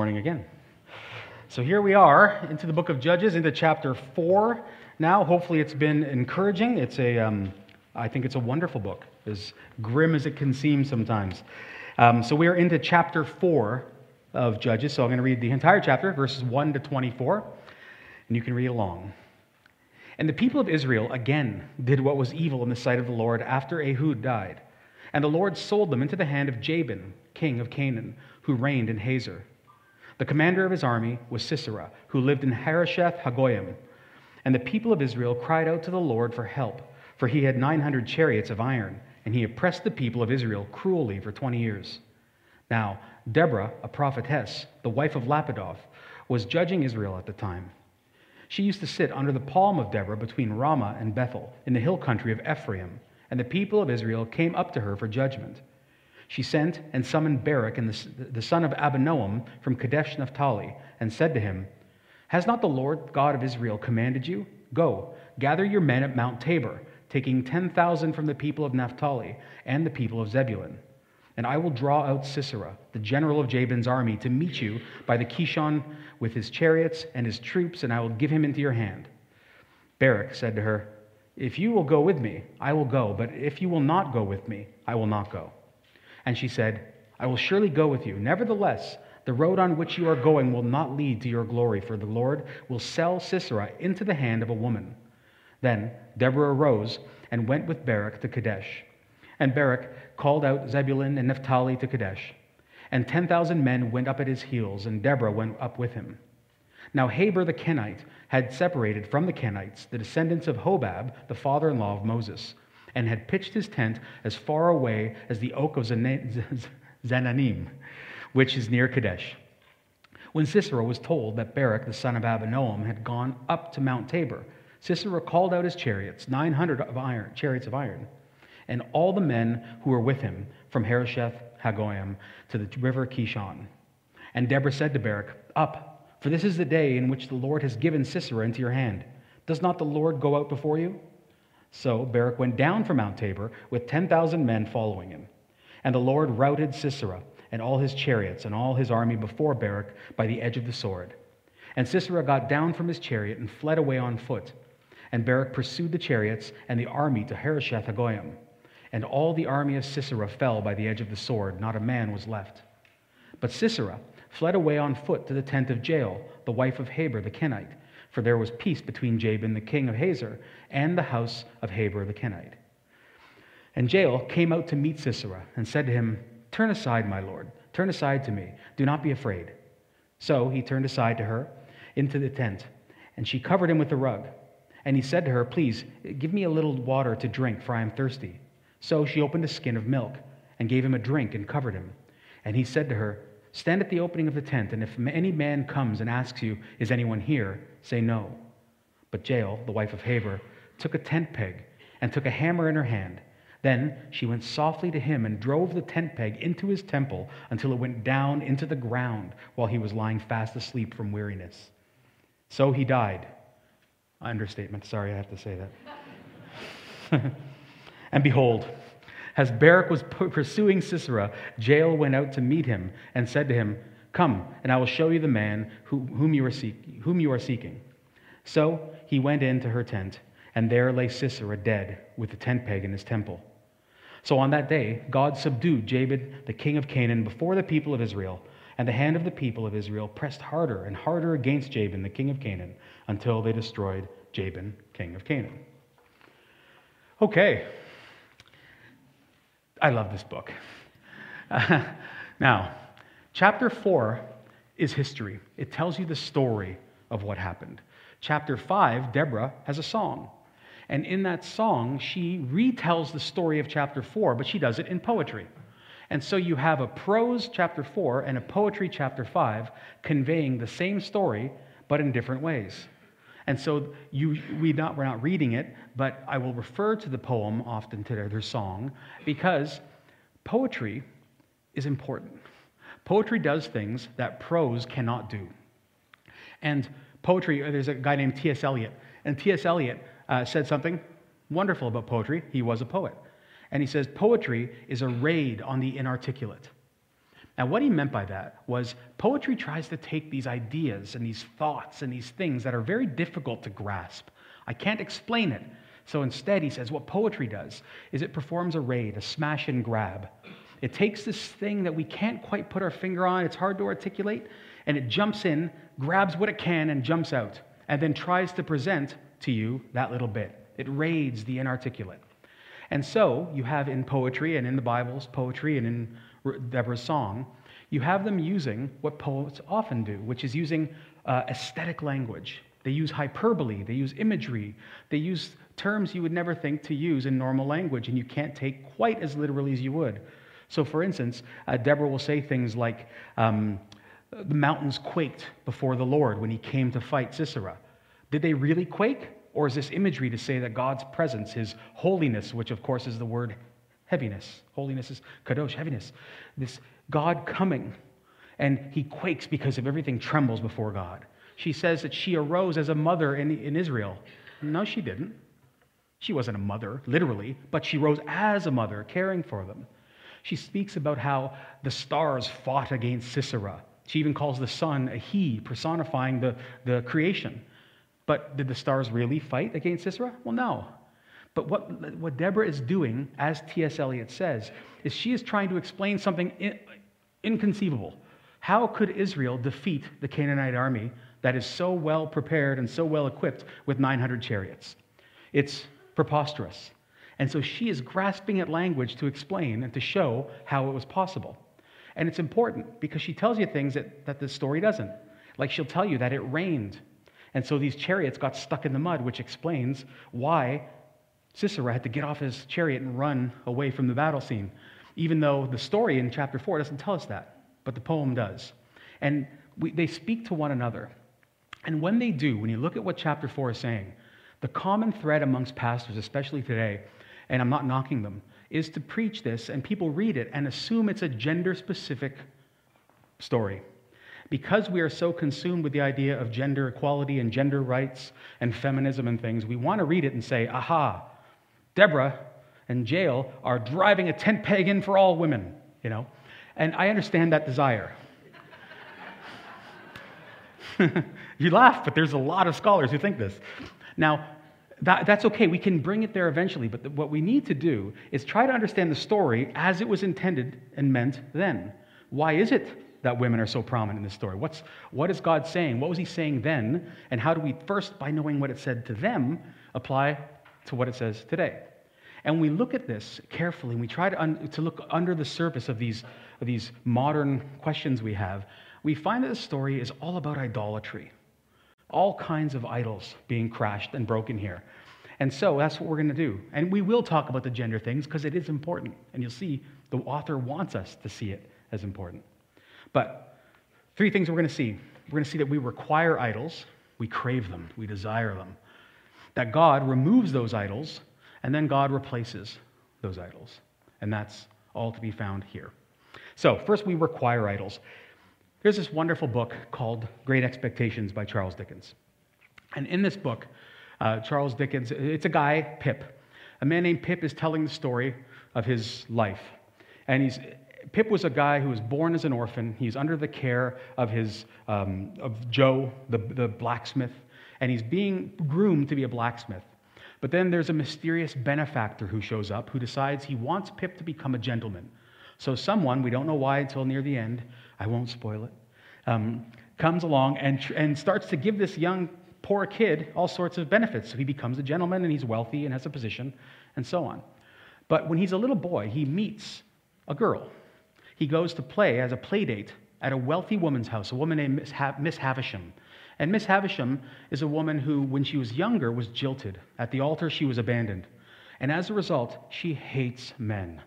morning again. So here we are into the book of Judges, into chapter four. Now, hopefully, it's been encouraging. It's a, um, I think it's a wonderful book, as grim as it can seem sometimes. Um, so we are into chapter four of Judges. So I'm going to read the entire chapter, verses one to twenty-four, and you can read along. And the people of Israel again did what was evil in the sight of the Lord after Ehud died, and the Lord sold them into the hand of Jabin, king of Canaan, who reigned in Hazor. The commander of his army was Sisera, who lived in Harosheth Hagoyim. And the people of Israel cried out to the Lord for help, for he had 900 chariots of iron, and he oppressed the people of Israel cruelly for 20 years. Now, Deborah, a prophetess, the wife of Lapidoth, was judging Israel at the time. She used to sit under the palm of Deborah between Ramah and Bethel, in the hill country of Ephraim, and the people of Israel came up to her for judgment she sent and summoned Barak and the, the son of Abinoam from Kadesh Naphtali and said to him, Has not the Lord God of Israel commanded you? Go, gather your men at Mount Tabor, taking 10,000 from the people of Naphtali and the people of Zebulun. And I will draw out Sisera, the general of Jabin's army, to meet you by the Kishon with his chariots and his troops, and I will give him into your hand. Barak said to her, If you will go with me, I will go, but if you will not go with me, I will not go. And she said, I will surely go with you. Nevertheless, the road on which you are going will not lead to your glory, for the Lord will sell Sisera into the hand of a woman. Then Deborah arose and went with Barak to Kadesh. And Barak called out Zebulun and Naphtali to Kadesh. And 10,000 men went up at his heels, and Deborah went up with him. Now Heber the Kenite had separated from the Kenites, the descendants of Hobab, the father in law of Moses and had pitched his tent as far away as the oak of Zaanannim, which is near Kadesh. When Sisera was told that Barak, the son of Abinoam, had gone up to Mount Tabor, Sisera called out his chariots, 900 of iron, chariots of iron, and all the men who were with him from Harosheth Hagoyim to the river Kishon. And Deborah said to Barak, Up, for this is the day in which the Lord has given Sisera into your hand. Does not the Lord go out before you? So Barak went down from Mount Tabor with 10,000 men following him. And the Lord routed Sisera and all his chariots and all his army before Barak by the edge of the sword. And Sisera got down from his chariot and fled away on foot. And Barak pursued the chariots and the army to Harosheth Hagoyim. And all the army of Sisera fell by the edge of the sword, not a man was left. But Sisera fled away on foot to the tent of Jael, the wife of Heber the Kenite for there was peace between Jabin the king of Hazor and the house of Heber the Kenite. And Jael came out to meet Sisera and said to him, Turn aside, my lord, turn aside to me, do not be afraid. So he turned aside to her into the tent, and she covered him with a rug. And he said to her, Please, give me a little water to drink, for I am thirsty. So she opened a skin of milk and gave him a drink and covered him. And he said to her, Stand at the opening of the tent, and if any man comes and asks you, Is anyone here? say no. But Jael, the wife of Heber, took a tent peg and took a hammer in her hand. Then she went softly to him and drove the tent peg into his temple until it went down into the ground while he was lying fast asleep from weariness. So he died. Understatement, sorry, I have to say that. and behold, as Barak was pursuing Sisera, Jael went out to meet him and said to him, Come, and I will show you the man who, whom, you are seek, whom you are seeking. So he went into her tent, and there lay Sisera dead with the tent peg in his temple. So on that day, God subdued Jabin, the king of Canaan, before the people of Israel, and the hand of the people of Israel pressed harder and harder against Jabin, the king of Canaan, until they destroyed Jabin, king of Canaan. Okay, I love this book. Now, chapter 4 is history, it tells you the story of what happened. Chapter 5, Deborah has a song. And in that song, she retells the story of chapter 4, but she does it in poetry. And so you have a prose chapter 4 and a poetry chapter 5 conveying the same story, but in different ways. And so you, we not, we're not reading it, but I will refer to the poem often to their song because poetry is important. Poetry does things that prose cannot do. And poetry, uh, there's a guy named T.S. Eliot, and T.S. Eliot uh, said something wonderful about poetry. He was a poet. And he says, Poetry is a raid on the inarticulate. And what he meant by that was poetry tries to take these ideas and these thoughts and these things that are very difficult to grasp. I can't explain it. So instead, he says what poetry does is it performs a raid, a smash and grab. It takes this thing that we can't quite put our finger on, it's hard to articulate, and it jumps in, grabs what it can, and jumps out, and then tries to present to you that little bit. It raids the inarticulate. And so you have in poetry and in the Bible's poetry and in Deborah's song, you have them using what poets often do, which is using uh, aesthetic language. They use hyperbole, they use imagery, they use terms you would never think to use in normal language, and you can't take quite as literally as you would. So, for instance, uh, Deborah will say things like, um, The mountains quaked before the Lord when he came to fight Sisera. Did they really quake? Or is this imagery to say that God's presence, his holiness, which of course is the word heaviness, holiness is kadosh, heaviness, this God coming, and he quakes because of everything trembles before God. She says that she arose as a mother in, in Israel. No, she didn't. She wasn't a mother, literally, but she rose as a mother, caring for them. She speaks about how the stars fought against Sisera. She even calls the sun a he, personifying the, the creation. But did the stars really fight against Sisera? Well, no. But what, what Deborah is doing, as T.S. Eliot says, is she is trying to explain something in, inconceivable. How could Israel defeat the Canaanite army that is so well prepared and so well equipped with 900 chariots? It's preposterous. And so she is grasping at language to explain and to show how it was possible. And it's important because she tells you things that, that the story doesn't. Like she'll tell you that it rained. And so these chariots got stuck in the mud, which explains why Sisera had to get off his chariot and run away from the battle scene, even though the story in chapter 4 doesn't tell us that, but the poem does. And we, they speak to one another. And when they do, when you look at what chapter 4 is saying, the common thread amongst pastors, especially today, and I'm not knocking them, is to preach this and people read it and assume it's a gender specific story. Because we are so consumed with the idea of gender equality and gender rights and feminism and things, we want to read it and say, aha, Deborah and Jael are driving a tent peg in for all women, you know? And I understand that desire. you laugh, but there's a lot of scholars who think this. Now, that, that's okay. We can bring it there eventually. But the, what we need to do is try to understand the story as it was intended and meant then. Why is it that women are so prominent in this story? What's, what is God saying? What was He saying then? And how do we, first, by knowing what it said to them, apply to what it says today? And we look at this carefully and we try to, un, to look under the surface of these, of these modern questions we have. We find that the story is all about idolatry all kinds of idols being crashed and broken here. And so that's what we're going to do. And we will talk about the gender things because it is important. And you'll see the author wants us to see it as important. But three things we're going to see we're going to see that we require idols, we crave them, we desire them. That God removes those idols, and then God replaces those idols. And that's all to be found here. So, first, we require idols. There's this wonderful book called Great Expectations by Charles Dickens. And in this book, uh, Charles Dickens, it's a guy, Pip. A man named Pip is telling the story of his life. And he's, Pip was a guy who was born as an orphan. He's under the care of, his, um, of Joe, the, the blacksmith, and he's being groomed to be a blacksmith. But then there's a mysterious benefactor who shows up who decides he wants Pip to become a gentleman. So someone, we don't know why until near the end, I won't spoil it, um, comes along and, and starts to give this young poor kid all sorts of benefits. So he becomes a gentleman and he's wealthy and has a position and so on. But when he's a little boy, he meets a girl. He goes to play as a play date at a wealthy woman's house, a woman named Miss, ha- Miss Havisham. And Miss Havisham is a woman who, when she was younger, was jilted. At the altar, she was abandoned. And as a result, she hates men,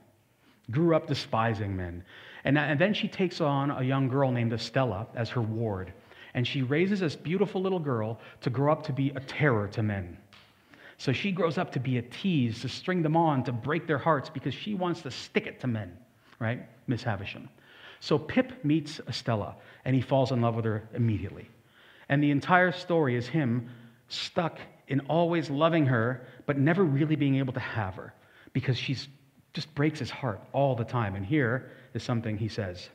grew up despising men. And, and then she takes on a young girl named Estella as her ward. And she raises this beautiful little girl to grow up to be a terror to men. So she grows up to be a tease, to string them on, to break their hearts because she wants to stick it to men, right? Miss Havisham. So Pip meets Estella and he falls in love with her immediately. And the entire story is him stuck in always loving her, but never really being able to have her because she just breaks his heart all the time. And here is something he says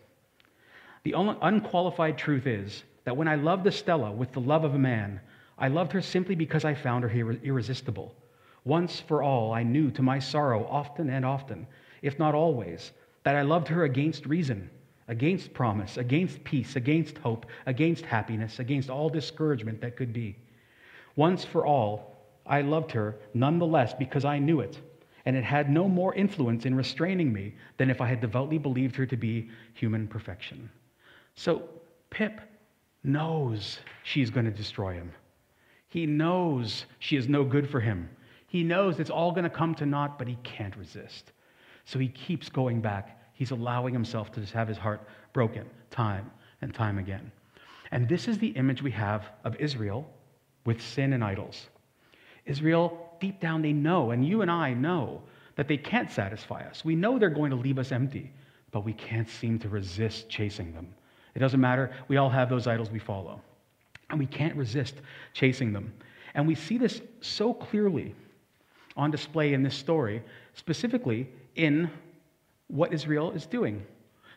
The unqualified truth is that when I loved Estella with the love of a man, I loved her simply because I found her irresistible. Once for all, I knew to my sorrow often and often, if not always, that I loved her against reason, against promise, against peace, against hope, against happiness, against all discouragement that could be. Once for all, I loved her nonetheless because I knew it, and it had no more influence in restraining me than if I had devoutly believed her to be human perfection. So Pip knows she's going to destroy him. He knows she is no good for him. He knows it's all going to come to naught, but he can't resist. So he keeps going back. He's allowing himself to just have his heart broken time and time again. And this is the image we have of Israel with sin and idols. Israel, deep down, they know, and you and I know, that they can't satisfy us. We know they're going to leave us empty, but we can't seem to resist chasing them. It doesn't matter. We all have those idols we follow, and we can't resist chasing them. And we see this so clearly on display in this story, specifically in what Israel is doing.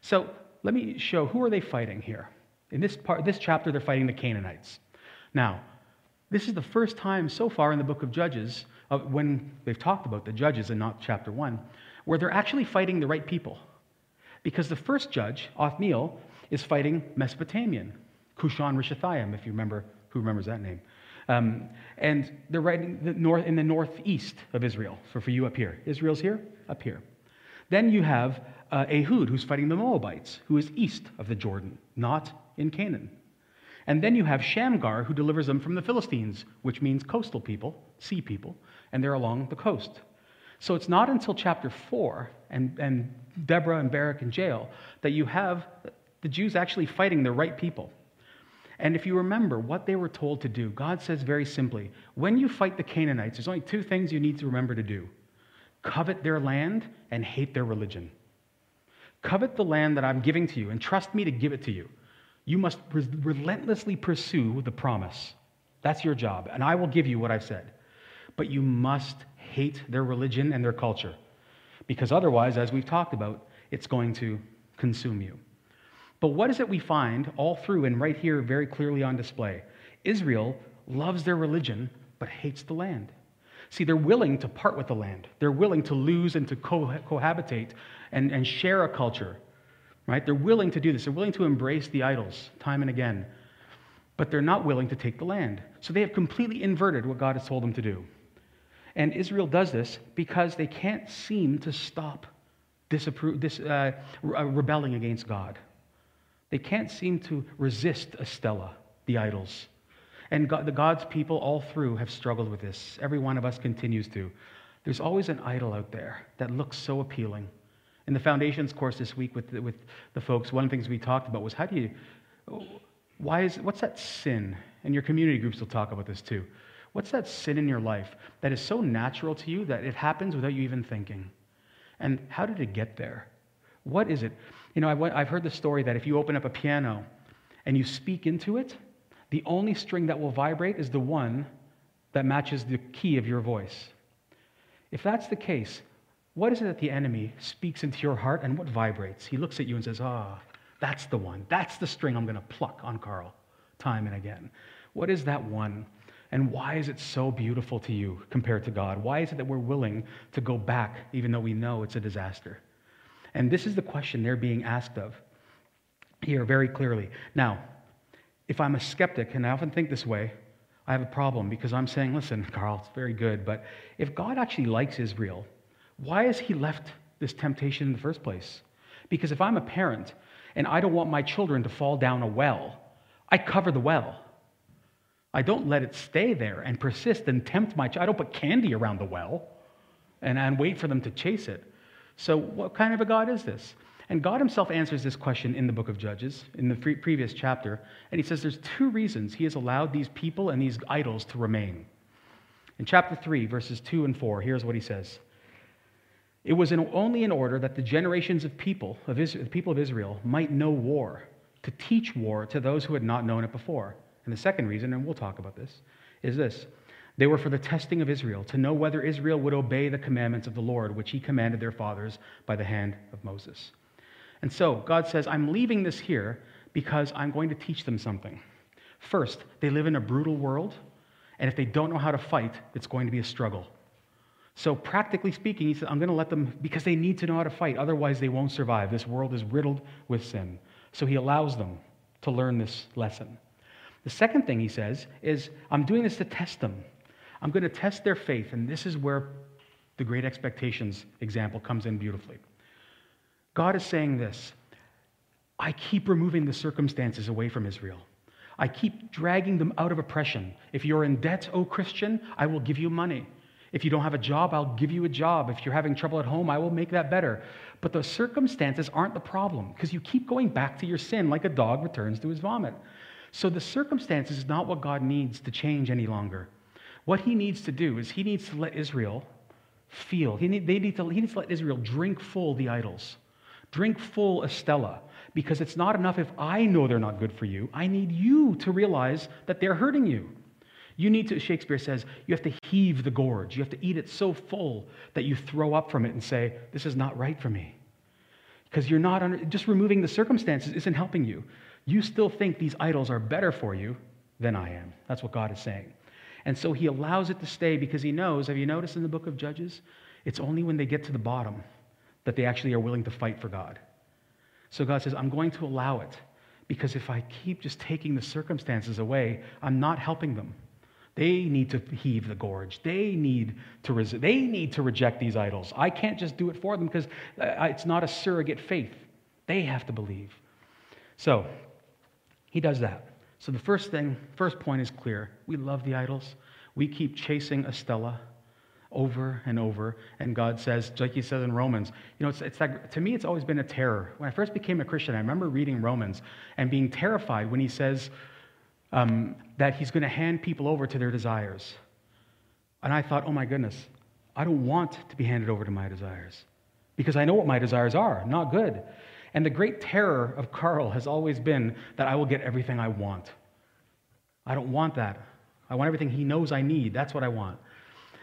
So let me show who are they fighting here. In this part, this chapter, they're fighting the Canaanites. Now, this is the first time so far in the book of Judges, uh, when they've talked about the judges and not chapter one, where they're actually fighting the right people. Because the first judge, Othniel, is fighting Mesopotamian, Cushan Rishathaim, if you remember, who remembers that name. Um, and they're right in the, north, in the northeast of Israel. So for you up here, Israel's here, up here. Then you have uh, Ehud, who's fighting the Moabites, who is east of the Jordan, not in Canaan. And then you have Shamgar, who delivers them from the Philistines, which means coastal people, sea people, and they're along the coast. So it's not until chapter 4 and, and Deborah and Barak and Jael that you have the Jews actually fighting the right people. And if you remember what they were told to do, God says very simply when you fight the Canaanites, there's only two things you need to remember to do covet their land and hate their religion. Covet the land that I'm giving to you and trust me to give it to you. You must re- relentlessly pursue the promise. That's your job, and I will give you what I've said. But you must hate their religion and their culture, because otherwise, as we've talked about, it's going to consume you. But what is it we find all through and right here very clearly on display? Israel loves their religion but hates the land. See, they're willing to part with the land. They're willing to lose and to co- cohabitate and, and share a culture, right? They're willing to do this. They're willing to embrace the idols time and again, but they're not willing to take the land. So they have completely inverted what God has told them to do. And Israel does this because they can't seem to stop disappro- dis, uh, rebelling against God. They can't seem to resist Estella, the idols. And God, the God's people all through have struggled with this. Every one of us continues to. There's always an idol out there that looks so appealing. In the foundations course this week with the, with the folks, one of the things we talked about was how do you, why is, what's that sin? And your community groups will talk about this too. What's that sin in your life that is so natural to you that it happens without you even thinking? And how did it get there? What is it? You know, I've heard the story that if you open up a piano and you speak into it, the only string that will vibrate is the one that matches the key of your voice. If that's the case, what is it that the enemy speaks into your heart and what vibrates? He looks at you and says, Ah, oh, that's the one. That's the string I'm going to pluck on Carl time and again. What is that one? And why is it so beautiful to you compared to God? Why is it that we're willing to go back even though we know it's a disaster? And this is the question they're being asked of here very clearly. Now, if I'm a skeptic, and I often think this way, I have a problem because I'm saying, listen, Carl, it's very good, but if God actually likes Israel, why has he left this temptation in the first place? Because if I'm a parent and I don't want my children to fall down a well, I cover the well. I don't let it stay there and persist and tempt my child. I don't put candy around the well and, and wait for them to chase it. So, what kind of a God is this? And God himself answers this question in the book of Judges, in the pre- previous chapter. And he says there's two reasons he has allowed these people and these idols to remain. In chapter 3, verses 2 and 4, here's what he says It was in, only in order that the generations of people, of Israel, the people of Israel, might know war, to teach war to those who had not known it before. And the second reason, and we'll talk about this, is this they were for the testing of Israel, to know whether Israel would obey the commandments of the Lord, which he commanded their fathers by the hand of Moses. And so God says, I'm leaving this here because I'm going to teach them something. First, they live in a brutal world, and if they don't know how to fight, it's going to be a struggle. So, practically speaking, he said, I'm going to let them, because they need to know how to fight, otherwise, they won't survive. This world is riddled with sin. So, he allows them to learn this lesson. The second thing he says is, I'm doing this to test them. I'm going to test their faith, and this is where the Great Expectations example comes in beautifully. God is saying this I keep removing the circumstances away from Israel. I keep dragging them out of oppression. If you're in debt, O Christian, I will give you money. If you don't have a job, I'll give you a job. If you're having trouble at home, I will make that better. But the circumstances aren't the problem because you keep going back to your sin like a dog returns to his vomit. So the circumstances is not what God needs to change any longer. What he needs to do is he needs to let Israel feel. He, need, they need to, he needs to let Israel drink full the idols, drink full Estella, because it's not enough if I know they're not good for you. I need you to realize that they're hurting you. You need to, Shakespeare says, you have to heave the gorge. You have to eat it so full that you throw up from it and say, This is not right for me. Because you're not, under, just removing the circumstances isn't helping you. You still think these idols are better for you than I am. That's what God is saying. And so he allows it to stay because he knows, have you noticed in the book of Judges? It's only when they get to the bottom that they actually are willing to fight for God. So God says, I'm going to allow it because if I keep just taking the circumstances away, I'm not helping them. They need to heave the gorge. They need to res- they need to reject these idols. I can't just do it for them because uh, it's not a surrogate faith. They have to believe. So, he does that. So the first thing, first point is clear. We love the idols. We keep chasing Estella over and over. And God says, like he says in Romans, you know, it's, it's like, to me, it's always been a terror. When I first became a Christian, I remember reading Romans and being terrified when he says, um, that he's going to hand people over to their desires. And I thought, oh my goodness, I don't want to be handed over to my desires because I know what my desires are not good. And the great terror of Carl has always been that I will get everything I want. I don't want that. I want everything he knows I need. That's what I want.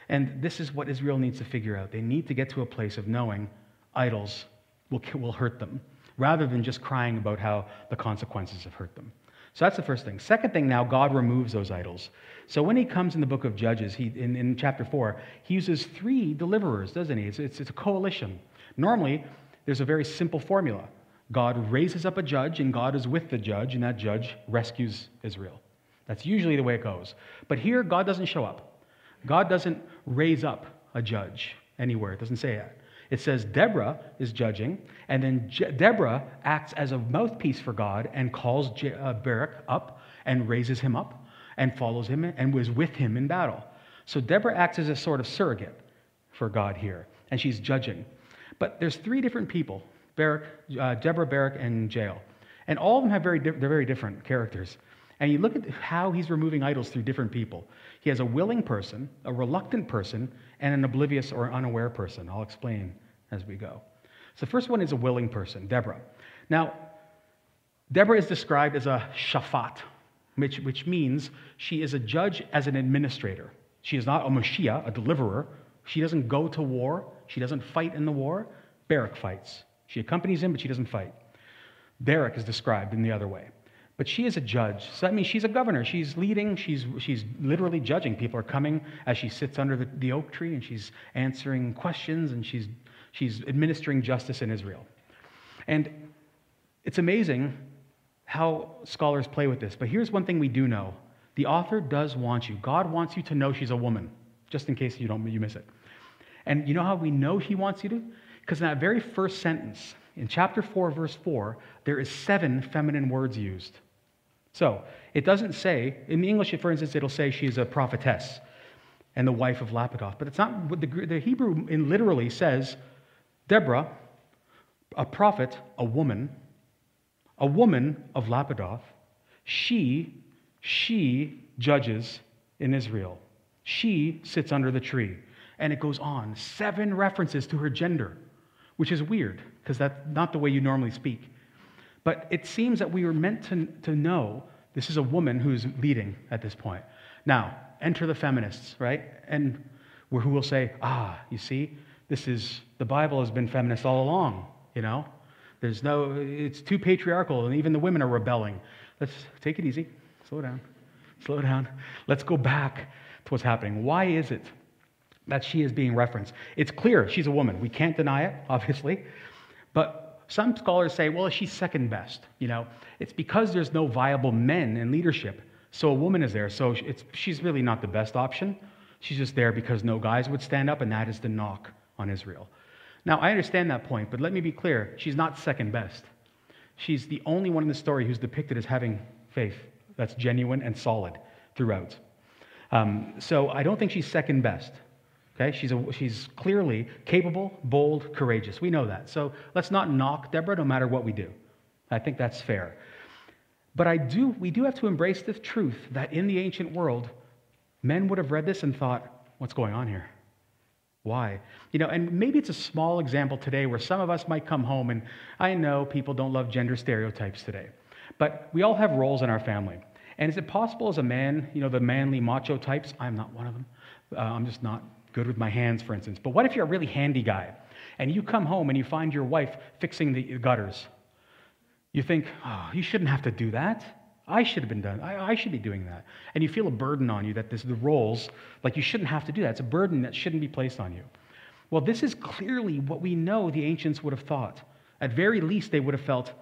And this is what Israel needs to figure out. They need to get to a place of knowing idols will, will hurt them rather than just crying about how the consequences have hurt them. So that's the first thing. Second thing now, God removes those idols. So when he comes in the book of Judges, he, in, in chapter 4, he uses three deliverers, doesn't he? It's, it's, it's a coalition. Normally, there's a very simple formula God raises up a judge, and God is with the judge, and that judge rescues Israel. That's usually the way it goes. But here, God doesn't show up. God doesn't raise up a judge anywhere. It doesn't say that. It says Deborah is judging, and then Je- Deborah acts as a mouthpiece for God and calls Je- uh, Barak up and raises him up and follows him and was with him in battle. So Deborah acts as a sort of surrogate for God here, and she's judging. But there's three different people Barak, uh, Deborah, Barak, and Jael. And all of them have very, di- they're very different characters. And you look at how he's removing idols through different people. He has a willing person, a reluctant person, and an oblivious or unaware person. I'll explain as we go. So the first one is a willing person, Deborah. Now, Deborah is described as a shafat, which, which means she is a judge as an administrator. She is not a Moshiach, a deliverer. She doesn't go to war. She doesn't fight in the war. Barak fights. She accompanies him, but she doesn't fight. Barak is described in the other way. But she is a judge. So that means she's a governor. She's leading, she's, she's literally judging. People are coming as she sits under the, the oak tree and she's answering questions and she's, she's administering justice in Israel. And it's amazing how scholars play with this. But here's one thing we do know the author does want you. God wants you to know she's a woman, just in case you don't you miss it. And you know how we know he wants you to? Because in that very first sentence, in chapter 4, verse 4, there is seven feminine words used. So it doesn't say, in the English, for instance, it'll say she's a prophetess and the wife of Lapidoth. But it's not what the, the Hebrew in literally says Deborah, a prophet, a woman, a woman of Lapidoth, she, she judges in Israel. She sits under the tree. And it goes on. Seven references to her gender, which is weird because that's not the way you normally speak. But it seems that we were meant to, to know this is a woman who's leading at this point. Now, enter the feminists, right? And who will say, ah, you see, this is, the Bible has been feminist all along, you know? There's no, it's too patriarchal, and even the women are rebelling. Let's take it easy. Slow down. Slow down. Let's go back to what's happening. Why is it that she is being referenced? It's clear she's a woman. We can't deny it, obviously. But some scholars say, well, she's second best. You know, it's because there's no viable men in leadership. So a woman is there. So she's really not the best option. She's just there because no guys would stand up, and that is the knock on Israel. Now, I understand that point, but let me be clear she's not second best. She's the only one in the story who's depicted as having faith that's genuine and solid throughout. Um, so I don't think she's second best. Okay, she's, a, she's clearly capable, bold, courageous. We know that. So let's not knock Deborah no matter what we do. I think that's fair. But I do, we do have to embrace the truth that in the ancient world, men would have read this and thought, what's going on here? Why? You know, and maybe it's a small example today where some of us might come home, and I know people don't love gender stereotypes today, but we all have roles in our family. And is it possible as a man, you know, the manly macho types? I'm not one of them. Uh, I'm just not good with my hands, for instance. But what if you're a really handy guy and you come home and you find your wife fixing the gutters? You think, oh, you shouldn't have to do that. I should have been done. I, I, should be doing that. And you feel a burden on you that this, the roles, like you shouldn't have to do that. It's a burden that shouldn't be placed on you. Well, this is clearly what we know the ancients would have thought. At very least, they would have felt,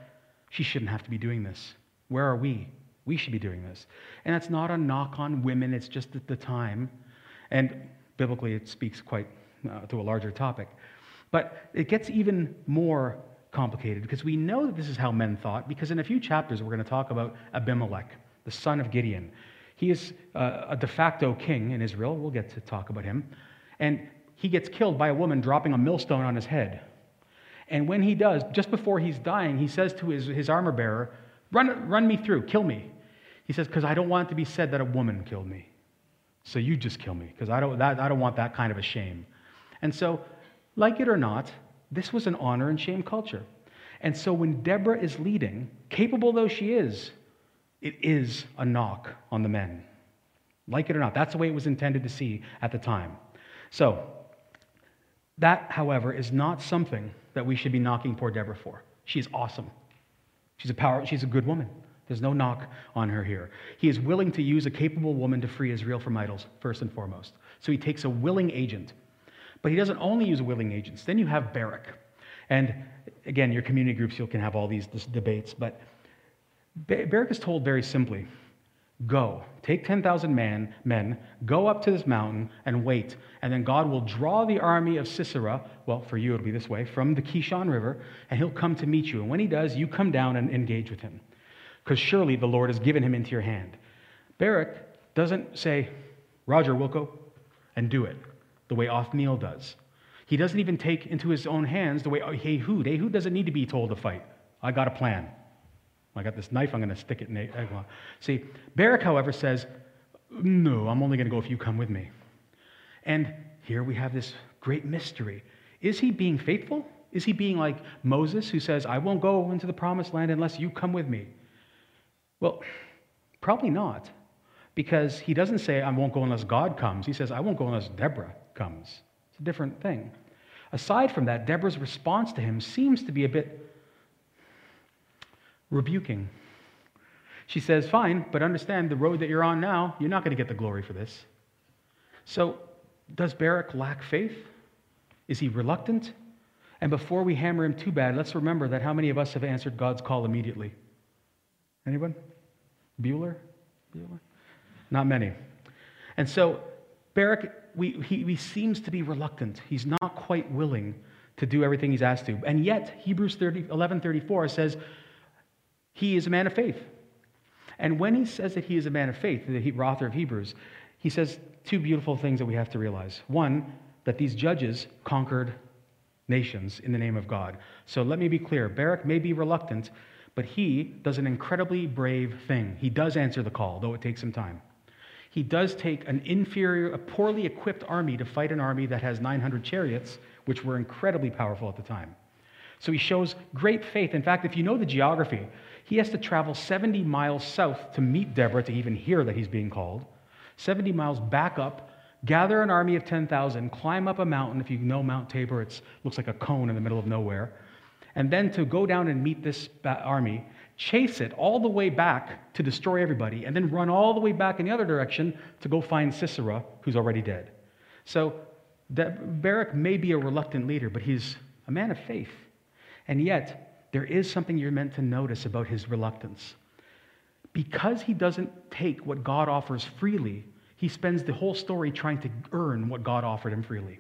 she shouldn't have to be doing this. Where are we? We should be doing this. And that's not a knock on women, it's just at the time. And biblically, it speaks quite uh, to a larger topic. But it gets even more complicated because we know that this is how men thought, because in a few chapters, we're going to talk about Abimelech, the son of Gideon. He is uh, a de facto king in Israel. We'll get to talk about him. And he gets killed by a woman dropping a millstone on his head. And when he does, just before he's dying, he says to his, his armor bearer, run, run me through, kill me. He says, Because I don't want it to be said that a woman killed me. So you just kill me, because I don't, I don't want that kind of a shame. And so, like it or not, this was an honor and shame culture. And so when Deborah is leading, capable though she is, it is a knock on the men. Like it or not, that's the way it was intended to see at the time. So, that, however, is not something that we should be knocking poor Deborah for. She's awesome. She's a power, she's a good woman. There's no knock on her here. He is willing to use a capable woman to free Israel from idols, first and foremost. So he takes a willing agent. But he doesn't only use willing agents. Then you have Barak. And again, your community groups, you can have all these debates. But Barak is told very simply Go, take 10,000 man, men, go up to this mountain and wait. And then God will draw the army of Sisera, well, for you it'll be this way, from the Kishon River, and he'll come to meet you. And when he does, you come down and engage with him. Because surely the Lord has given him into your hand. Barak doesn't say, Roger, we'll go and do it, the way Othniel does. He doesn't even take into his own hands the way oh, Ehud. Ehud doesn't need to be told to fight. I got a plan. I got this knife, I'm going to stick it in Eglon. See, Barak, however, says, No, I'm only going to go if you come with me. And here we have this great mystery. Is he being faithful? Is he being like Moses, who says, I won't go into the promised land unless you come with me? Well, probably not, because he doesn't say, I won't go unless God comes. He says, I won't go unless Deborah comes. It's a different thing. Aside from that, Deborah's response to him seems to be a bit rebuking. She says, Fine, but understand the road that you're on now, you're not going to get the glory for this. So, does Barak lack faith? Is he reluctant? And before we hammer him too bad, let's remember that how many of us have answered God's call immediately? Anyone? Bueller? Bueller? Not many. And so, Barak, we, he, he seems to be reluctant. He's not quite willing to do everything he's asked to. And yet, Hebrews 30, 11.34 says, he is a man of faith. And when he says that he is a man of faith, the author of Hebrews, he says two beautiful things that we have to realize. One, that these judges conquered nations in the name of God. So let me be clear Barak may be reluctant, but he does an incredibly brave thing. He does answer the call, though it takes some time. He does take an inferior, a poorly equipped army to fight an army that has 900 chariots, which were incredibly powerful at the time. So he shows great faith. In fact, if you know the geography, he has to travel 70 miles south to meet Deborah to even hear that he's being called. 70 miles back up, gather an army of 10,000, climb up a mountain. If you know Mount Tabor, it looks like a cone in the middle of nowhere. And then to go down and meet this army, chase it all the way back to destroy everybody, and then run all the way back in the other direction to go find Sisera, who's already dead. So that Barak may be a reluctant leader, but he's a man of faith. And yet, there is something you're meant to notice about his reluctance. Because he doesn't take what God offers freely, he spends the whole story trying to earn what God offered him freely.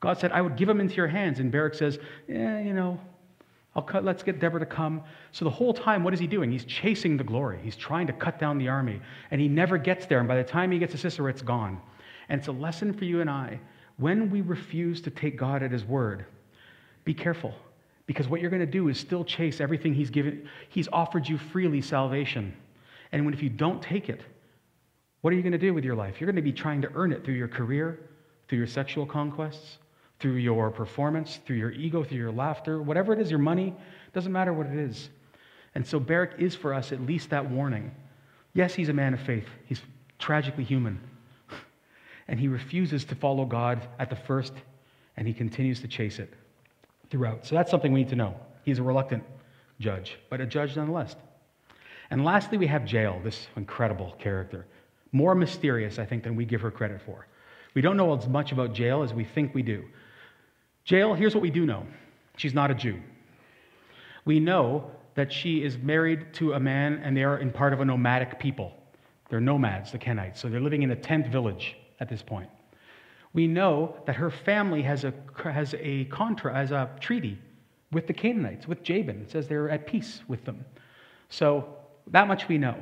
God said, I would give him into your hands. And Barak says, Yeah, you know, cut, let's get Deborah to come. So the whole time, what is he doing? He's chasing the glory. He's trying to cut down the army. And he never gets there. And by the time he gets to Sisera, it's gone. And it's a lesson for you and I. When we refuse to take God at his word, be careful. Because what you're going to do is still chase everything he's given. He's offered you freely salvation. And when if you don't take it, what are you going to do with your life? You're going to be trying to earn it through your career, through your sexual conquests, through your performance, through your ego, through your laughter, whatever it is, your money, doesn't matter what it is. And so Barak is for us at least that warning. Yes, he's a man of faith, he's tragically human. And he refuses to follow God at the first, and he continues to chase it throughout. So that's something we need to know. He's a reluctant judge, but a judge nonetheless. And lastly, we have Jael, this incredible character. More mysterious, I think, than we give her credit for. We don't know as much about Jael as we think we do. Jael, here's what we do know she's not a Jew. We know that she is married to a man and they are in part of a nomadic people. They're nomads, the Kenites. So they're living in a tent village at this point. We know that her family has a, has a contra, has a treaty with the Canaanites, with Jabin. It says they're at peace with them. So that much we know.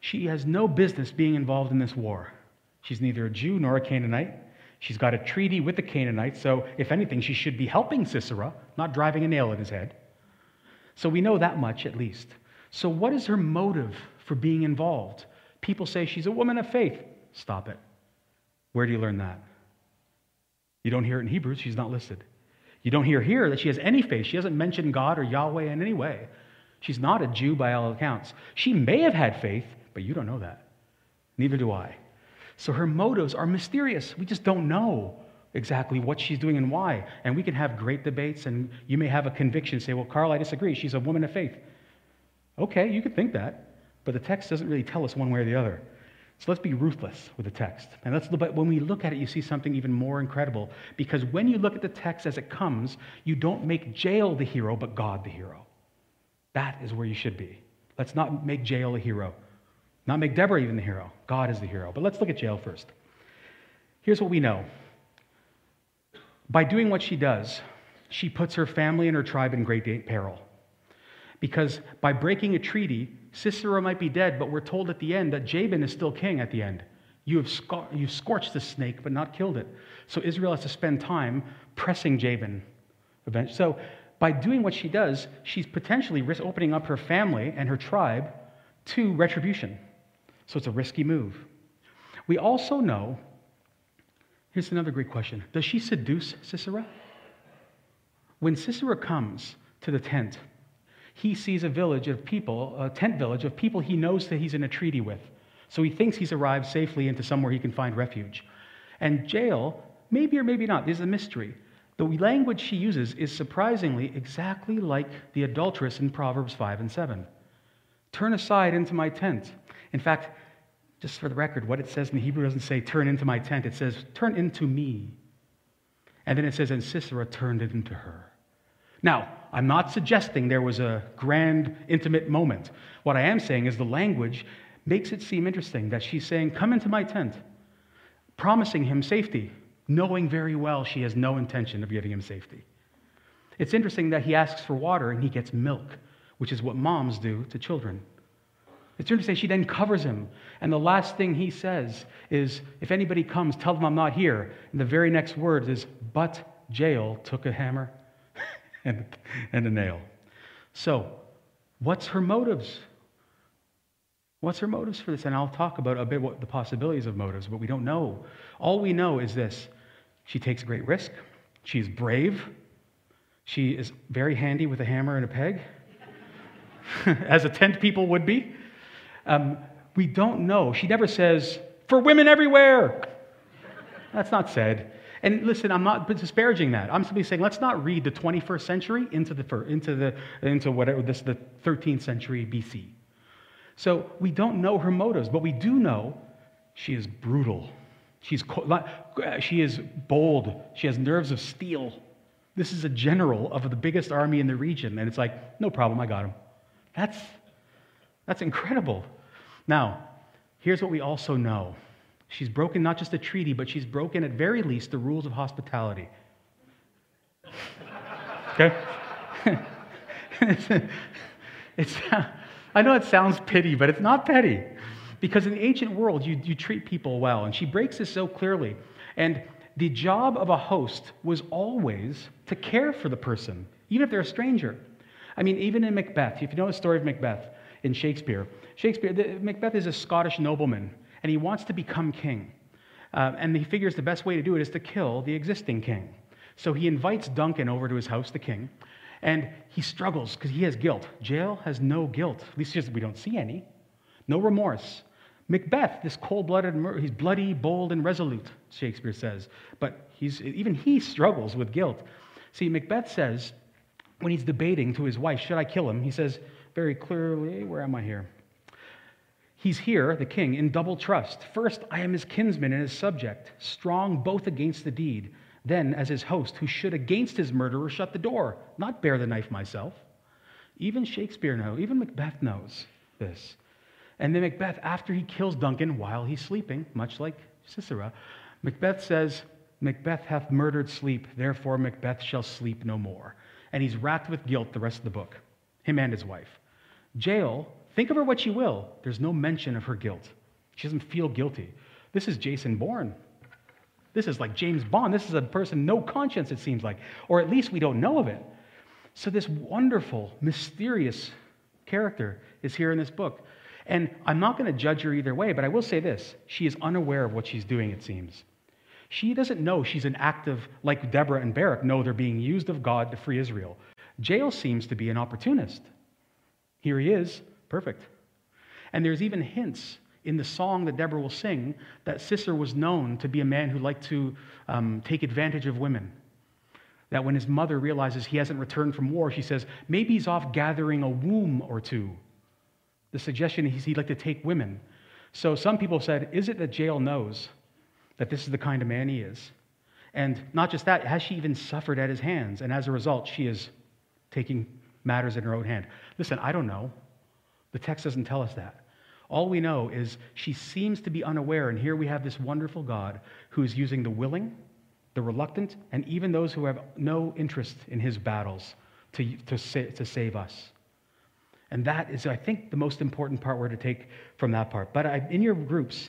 She has no business being involved in this war. She's neither a Jew nor a Canaanite. She's got a treaty with the Canaanites, so if anything, she should be helping Sisera, not driving a nail in his head. So we know that much at least. So, what is her motive for being involved? People say she's a woman of faith. Stop it. Where do you learn that? You don't hear it in Hebrews, she's not listed. You don't hear here that she has any faith. She hasn't mentioned God or Yahweh in any way. She's not a Jew by all accounts. She may have had faith, but you don't know that. Neither do I. So her motives are mysterious. We just don't know exactly what she's doing and why. And we can have great debates, and you may have a conviction say, Well, Carl, I disagree. She's a woman of faith. Okay, you could think that, but the text doesn't really tell us one way or the other. So let's be ruthless with the text. And let's but when we look at it, you see something even more incredible. Because when you look at the text as it comes, you don't make Jael the hero, but God the hero. That is where you should be. Let's not make Jael a hero. Not make Deborah even the hero. God is the hero. But let's look at Jael first. Here's what we know by doing what she does, she puts her family and her tribe in great peril. Because by breaking a treaty, Sisera might be dead, but we're told at the end that Jabin is still king at the end. You have sco- you've scorched the snake, but not killed it. So Israel has to spend time pressing Jabin. So by doing what she does, she's potentially risk opening up her family and her tribe to retribution. So it's a risky move. We also know here's another great question Does she seduce Sisera? When Sisera comes to the tent, he sees a village of people, a tent village of people he knows that he's in a treaty with. So he thinks he's arrived safely into somewhere he can find refuge. And Jael, maybe or maybe not, this is a mystery. The language she uses is surprisingly exactly like the adulteress in Proverbs 5 and 7. Turn aside into my tent. In fact, just for the record, what it says in the Hebrew doesn't say, turn into my tent. It says, turn into me. And then it says, and Sisera turned it into her. Now, I'm not suggesting there was a grand, intimate moment. What I am saying is the language makes it seem interesting that she's saying, Come into my tent, promising him safety, knowing very well she has no intention of giving him safety. It's interesting that he asks for water and he gets milk, which is what moms do to children. It's interesting, she then covers him. And the last thing he says is, If anybody comes, tell them I'm not here. And the very next words is, But Jael took a hammer and, and a nail. So, what's her motives? What's her motives for this? And I'll talk about a bit what the possibilities of motives, but we don't know. All we know is this she takes great risk, she's brave, she is very handy with a hammer and a peg, as a tent people would be. Um, we don't know. She never says, for women everywhere. That's not said. And listen, I'm not disparaging that. I'm simply saying let's not read the 21st century into the into the into whatever this the 13th century BC. So we don't know her motives, but we do know she is brutal. She's she is bold. She has nerves of steel. This is a general of the biggest army in the region, and it's like, no problem, I got him. That's that's incredible. Now, here's what we also know She's broken not just a treaty, but she's broken at very least the rules of hospitality. Okay? it's, it's, I know it sounds petty, but it's not petty. Because in the ancient world, you, you treat people well. And she breaks this so clearly. And the job of a host was always to care for the person, even if they're a stranger. I mean, even in Macbeth, if you know the story of Macbeth in Shakespeare, Shakespeare, Macbeth is a Scottish nobleman and he wants to become king. Uh, and he figures the best way to do it is to kill the existing king. So he invites Duncan over to his house, the king, and he struggles because he has guilt. Jael has no guilt. At least we don't see any. No remorse. Macbeth, this cold-blooded, he's bloody, bold, and resolute, Shakespeare says. But he's, even he struggles with guilt. See, Macbeth says, when he's debating to his wife, should I kill him? He says very clearly, where am I here? He's here, the king, in double trust. First, I am his kinsman and his subject, strong both against the deed. Then, as his host, who should against his murderer shut the door, not bear the knife myself. Even Shakespeare knows, even Macbeth knows this. And then Macbeth, after he kills Duncan while he's sleeping, much like Sisera, Macbeth says, Macbeth hath murdered sleep, therefore Macbeth shall sleep no more. And he's racked with guilt the rest of the book, him and his wife. Jael Think of her what you will. There's no mention of her guilt. She doesn't feel guilty. This is Jason Bourne. This is like James Bond. This is a person, no conscience, it seems like. Or at least we don't know of it. So, this wonderful, mysterious character is here in this book. And I'm not going to judge her either way, but I will say this she is unaware of what she's doing, it seems. She doesn't know she's an active, like Deborah and Barak know they're being used of God to free Israel. Jael seems to be an opportunist. Here he is, Perfect. And there's even hints in the song that Deborah will sing that Sisera was known to be a man who liked to um, take advantage of women. That when his mother realizes he hasn't returned from war, she says, maybe he's off gathering a womb or two. The suggestion is he'd like to take women. So some people said, is it that Jael knows that this is the kind of man he is? And not just that, has she even suffered at his hands? And as a result, she is taking matters in her own hand. Listen, I don't know. The text doesn't tell us that. All we know is she seems to be unaware, and here we have this wonderful God who is using the willing, the reluctant, and even those who have no interest in his battles to, to, to save us. And that is, I think, the most important part we're to take from that part. But I, in your groups,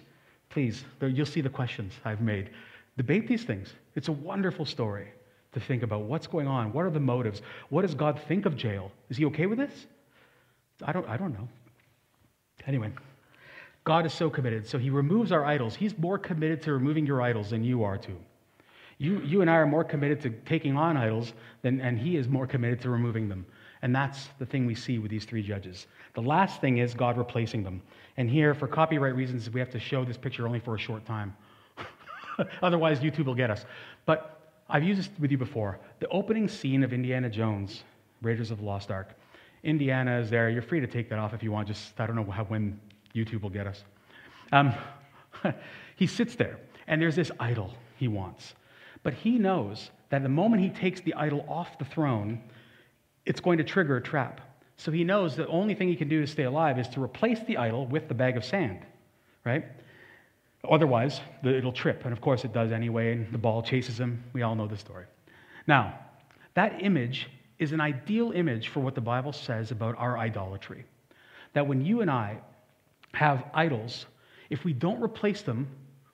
please, you'll see the questions I've made. Debate these things. It's a wonderful story to think about what's going on. What are the motives? What does God think of Jael? Is he okay with this? I don't, I don't know. Anyway, God is so committed. So he removes our idols. He's more committed to removing your idols than you are to. You, you and I are more committed to taking on idols, than, and he is more committed to removing them. And that's the thing we see with these three judges. The last thing is God replacing them. And here, for copyright reasons, we have to show this picture only for a short time. Otherwise, YouTube will get us. But I've used this with you before. The opening scene of Indiana Jones, Raiders of the Lost Ark, Indiana is there. You're free to take that off if you want. Just, I don't know how, when YouTube will get us. Um, he sits there, and there's this idol he wants. But he knows that the moment he takes the idol off the throne, it's going to trigger a trap. So he knows the only thing he can do to stay alive is to replace the idol with the bag of sand, right? Otherwise, it'll trip. And of course, it does anyway, and the ball chases him. We all know the story. Now, that image is an ideal image for what the Bible says about our idolatry. That when you and I have idols, if we don't replace them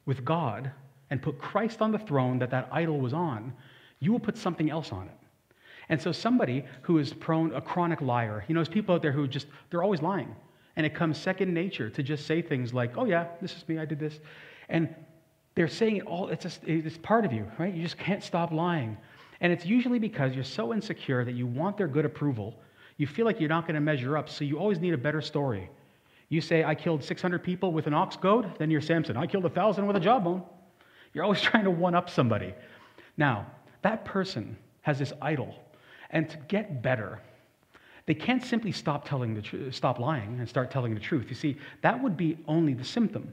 with God and put Christ on the throne that that idol was on, you will put something else on it. And so somebody who is prone, a chronic liar, you know, there's people out there who just, they're always lying. And it comes second nature to just say things like, oh yeah, this is me, I did this. And they're saying it all, it's, just, it's part of you, right? You just can't stop lying. And it's usually because you're so insecure that you want their good approval. You feel like you're not going to measure up, so you always need a better story. You say, I killed 600 people with an ox goad, then you're Samson. I killed 1,000 with a jawbone. You're always trying to one up somebody. Now, that person has this idol, and to get better, they can't simply stop telling the tr- stop lying and start telling the truth. You see, that would be only the symptom.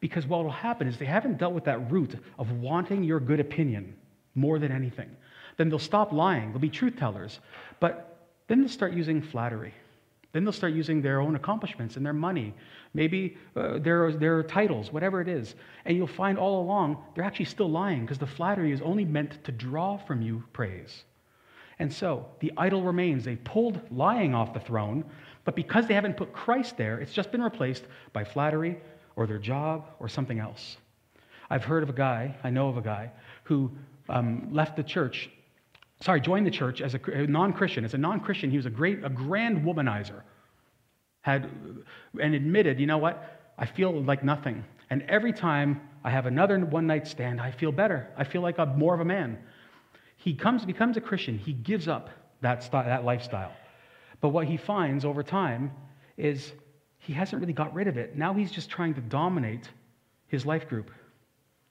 Because what will happen is they haven't dealt with that root of wanting your good opinion more than anything. Then they'll stop lying. They'll be truth tellers. But then they'll start using flattery. Then they'll start using their own accomplishments and their money, maybe uh, their, their titles, whatever it is. And you'll find all along they're actually still lying because the flattery is only meant to draw from you praise. And so the idol remains. They pulled lying off the throne, but because they haven't put Christ there, it's just been replaced by flattery or their job or something else. I've heard of a guy, I know of a guy, who um, left the church, sorry, joined the church as a, non Christian. As a non Christian, he was a great, a grand womanizer. Had, and admitted, you know what? I feel like nothing. And every time I have another one night stand, I feel better. I feel like I'm more of a man. He comes, becomes a Christian. He gives up that, that lifestyle. But what he finds over time is he hasn't really got rid of it. Now he's just trying to dominate his life group.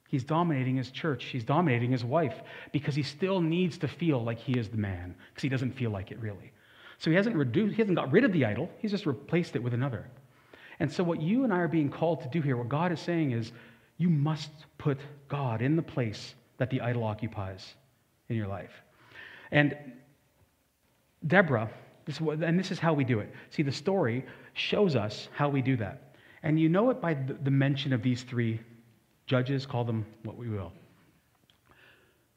He's dominating his church. He's dominating his wife because he still needs to feel like he is the man because he doesn't feel like it really. So he hasn't reduced, he hasn't got rid of the idol. He's just replaced it with another. And so what you and I are being called to do here, what God is saying is, you must put God in the place that the idol occupies in your life. And Deborah, this and this is how we do it. See, the story shows us how we do that. And you know it by the, mention of these three judges, call them what we will.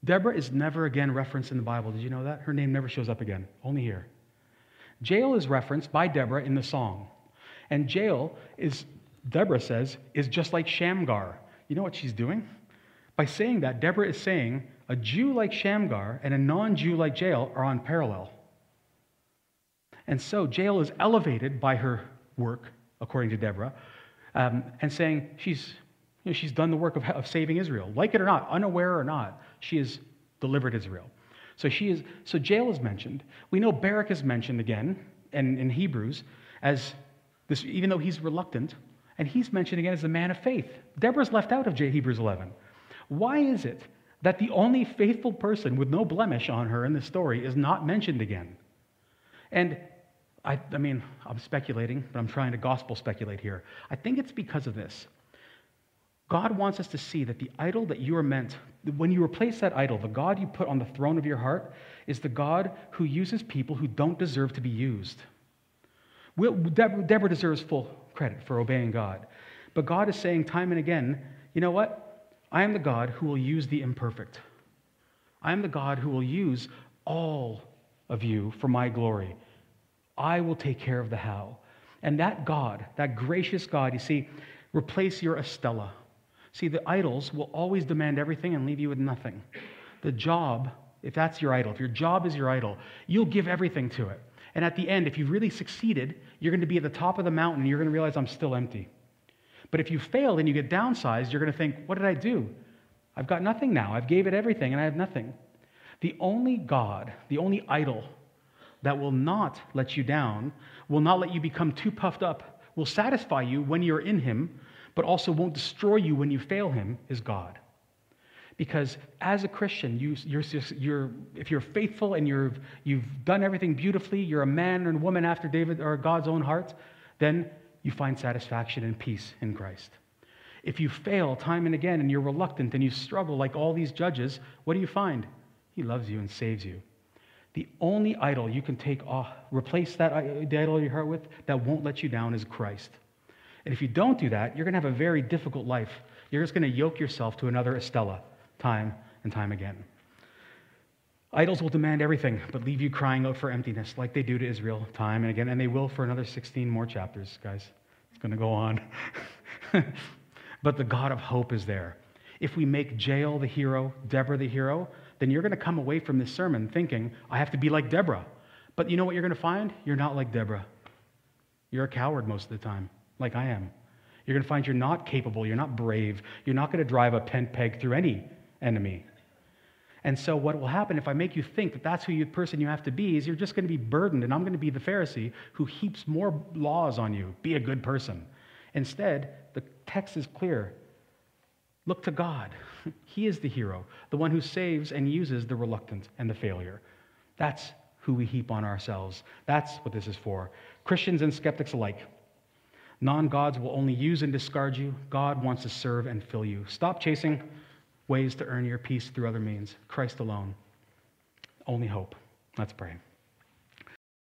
Deborah is never again referenced in the Bible. Did you know that? Her name never shows up again, only here. Jael is referenced by Deborah in the song. And Jael is, Deborah says, is just like Shamgar. You know what she's doing? By saying that, Deborah is saying a Jew like Shamgar and a non Jew like Jael are on parallel. And so Jael is elevated by her work, according to Deborah, um, and saying she's, you know, she's done the work of, of saving Israel. Like it or not, unaware or not, she has delivered Israel. So she is. So Jael is mentioned. We know Barak is mentioned again, and in Hebrews as this, even though he's reluctant, and he's mentioned again as a man of faith. Deborah's left out of Hebrews 11. Why is it that the only faithful person with no blemish on her in the story is not mentioned again. And I, I, mean, I'm speculating, but I'm trying to gospel speculate here. I think it's because of this. God wants us to see that the idol that you are meant, when you replace that idol, the God you put on the throne of your heart is the God who uses people who don't deserve to be used. Deborah deserves full credit for obeying God. But God is saying time and again, you know what? I am the God who will use the imperfect. I am the God who will use all of you for my glory. I will take care of the how. And that God, that gracious God, you see, replace your Estella. See, the idols will always demand everything and leave you with nothing. The job, if that's your idol, if your job is your idol, you'll give everything to it. And at the end, if you've really succeeded, you're going to be at the top of the mountain and you're going to realize I'm still empty. But if you fail and you get downsized, you're going to think, what did I do? I've got nothing now. I've gave it everything and I have nothing. The only God, the only idol that will not let you down, will not let you become too puffed up, will satisfy you when you're in Him, but also won't destroy you when you fail Him, is God. Because as a Christian, you, you're, you're, if you're faithful and you're, you've done everything beautifully, you're a man and woman after David or God's own heart, then you find satisfaction and peace in Christ. If you fail time and again and you're reluctant and you struggle like all these judges, what do you find? He loves you and saves you. The only idol you can take off, replace that idol in your heart with that won't let you down is Christ. And if you don't do that, you're going to have a very difficult life. You're just going to yoke yourself to another Estella time and time again. Idols will demand everything, but leave you crying out for emptiness, like they do to Israel time and again, and they will for another 16 more chapters, guys. It's going to go on. but the God of hope is there. If we make Jael the hero, Deborah the hero, then you're going to come away from this sermon thinking, I have to be like Deborah. But you know what you're going to find? You're not like Deborah. You're a coward most of the time, like I am. You're going to find you're not capable, you're not brave, you're not going to drive a tent peg through any enemy. And so, what will happen if I make you think that that's who you person you have to be is you're just going to be burdened, and I'm going to be the Pharisee who heaps more laws on you. Be a good person. Instead, the text is clear. Look to God. He is the hero, the one who saves and uses the reluctant and the failure. That's who we heap on ourselves. That's what this is for. Christians and skeptics alike. Non gods will only use and discard you. God wants to serve and fill you. Stop chasing ways to earn your peace through other means. Christ alone. Only hope. Let's pray.